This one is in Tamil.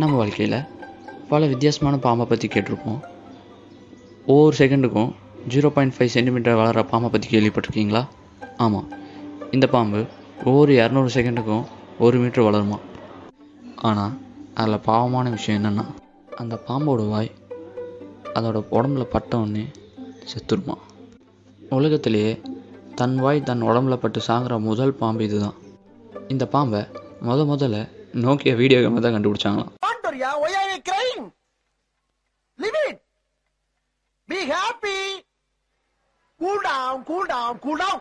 நம்ம வாழ்க்கையில் பல வித்தியாசமான பாம்பை பற்றி கேட்டிருப்போம். ஒவ்வொரு செகண்டுக்கும் ஜீரோ பாயிண்ட் ஃபைவ் சென்டிமீட்டர் வளர பாம்பை பற்றி கேள்விப்பட்டிருக்கீங்களா? ஆமாம் இந்த பாம்பு ஒவ்வொரு இரநூறு செகண்டுக்கும் ஒரு மீட்டர் வளருமா? ஆனால் அதில் பாவமான விஷயம் என்னென்னா அந்த பாம்போட வாய் அதோட உடம்புல பட்ட உடனே செத்துருமா? உலகத்திலேயே தன் வாய் தன் உடம்புல பட்டு சாகிற முதல் பாம்பு இதுதான். இந்த பாம்பை முத முதல்ல நோக்கியா வீடியோ கேமை தான் கண்டுபிடிச்சாங்களாம் Be happy. Cool down, cool down, cool down.